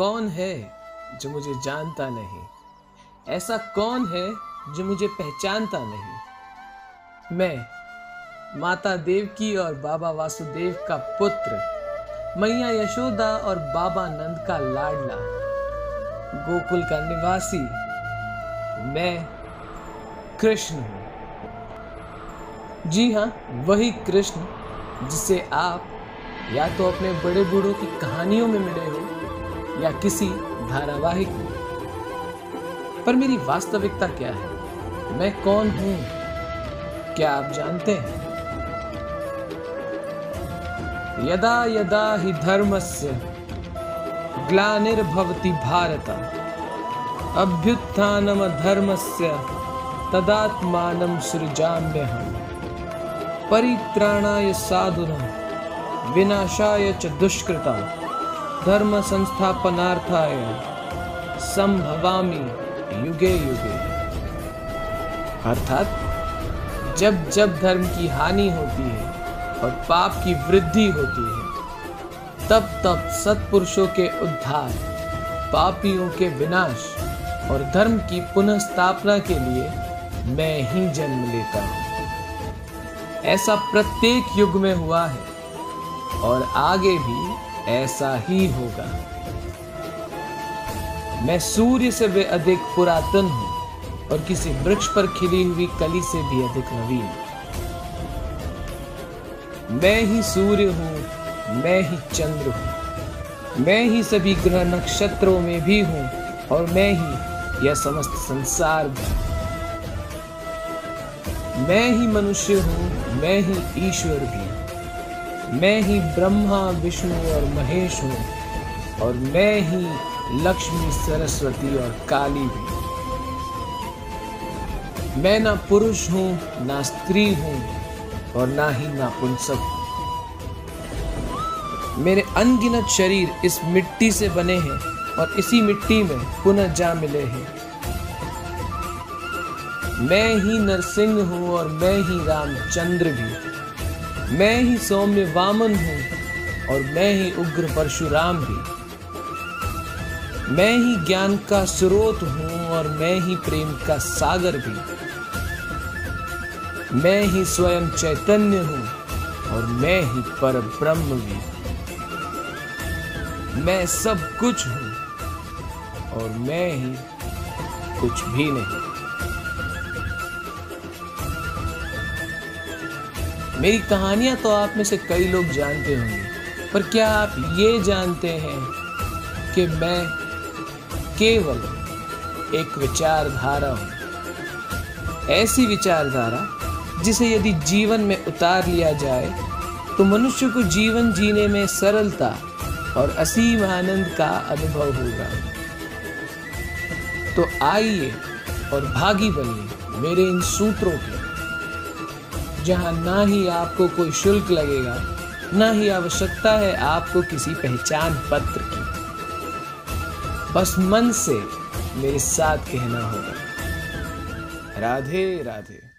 कौन है जो मुझे जानता नहीं? ऐसा कौन है जो मुझे पहचानता नहीं? मैं, माता देवकी और बाबा वासुदेव का पुत्र, मैया यशोदा और बाबा नंद का लाडला, गोकुल का निवासी, मैं कृष्ण हूँ। जी हाँ वही कृष्ण जिसे आप या तो अपने बड़े बूढ़ों की कहानियों में मिले हो या किसी धारावाहिक में। पर मेरी वास्तविकता क्या है? मैं कौन हूँ? क्या आप जानते हैं? यदा यदा हि धर्मस्य ग्लानिर्भवति भारत। अभ्युत्थान अभ्युत्थानम धर्मस्य तदात्मानं सृजाम्यहम्। परित्राणाय साधुना, विनाशाय च दुष्कृता धर्म संस्थापनार्थाय संभवामी युगे युगे। अर्थात, जब जब धर्म की हानि होती है और पाप की वृद्धि होती है, तब तब सत्पुरुषों के उद्धार, पापियों के विनाश और धर्म की पुनः के लिए मैं ही जन्म लेता हूँ। ऐसा प्रत्येक युग में हुआ है और आगे भी ऐसा ही होगा। मैं सूर्य से भी अधिक पुरातन हूँ और किसी वृक्ष पर खिली हुई कली से भी अधिक नवीन। मैं ही सूर्य हूँ, मैं ही चंद्र हूँ, मैं ही सभी ग्रह नक्षत्रों में भी हूँ और मैं ही यह समस्त संसार भी मैं ही मनुष्य हूँ, मैं ही ईश्वर भी मैं ही ब्रह्मा, विष्णु और महेश हूँ और मैं ही लक्ष्मी, सरस्वती और काली भी मैं ना पुरुष हूँ, ना स्त्री हूँ और ना ही नापुंसक मेरे अनगिनत शरीर इस मिट्टी से बने हैं और इसी मिट्टी में पुनः जा मिले हैं। मैं ही नरसिंह हूँ और मैं ही रामचंद्र भी मैं ही सौम्य वामन हूँ और मैं ही उग्र परशुराम भी। मैं ही ज्ञान का स्रोत हूँ और मैं ही प्रेम का सागर भी। मैं ही स्वयं चैतन्य हूँ और मैं ही पर ब्रह्म भी। मैं सब कुछ हूँ और मैं ही कुछ भी नहीं। मेरी कहानियाँ तो आप में से कई लोग जानते होंगे, पर क्या आप ये जानते हैं कि मैं केवल एक विचारधारा हूँ? ऐसी विचारधारा जिसे यदि जीवन में उतार लिया जाए तो मनुष्य को जीवन जीने में सरलता और असीम आनंद का अनुभव होगा। तो आइए और भागी बनिए मेरे इन सूत्रों के। जहाँ ना ही आपको कोई शुल्क लगेगा, ना ही आवश्यकता है आपको किसी पहचान पत्र की। बस मन से मेरे साथ कहना होगा। राधे राधे।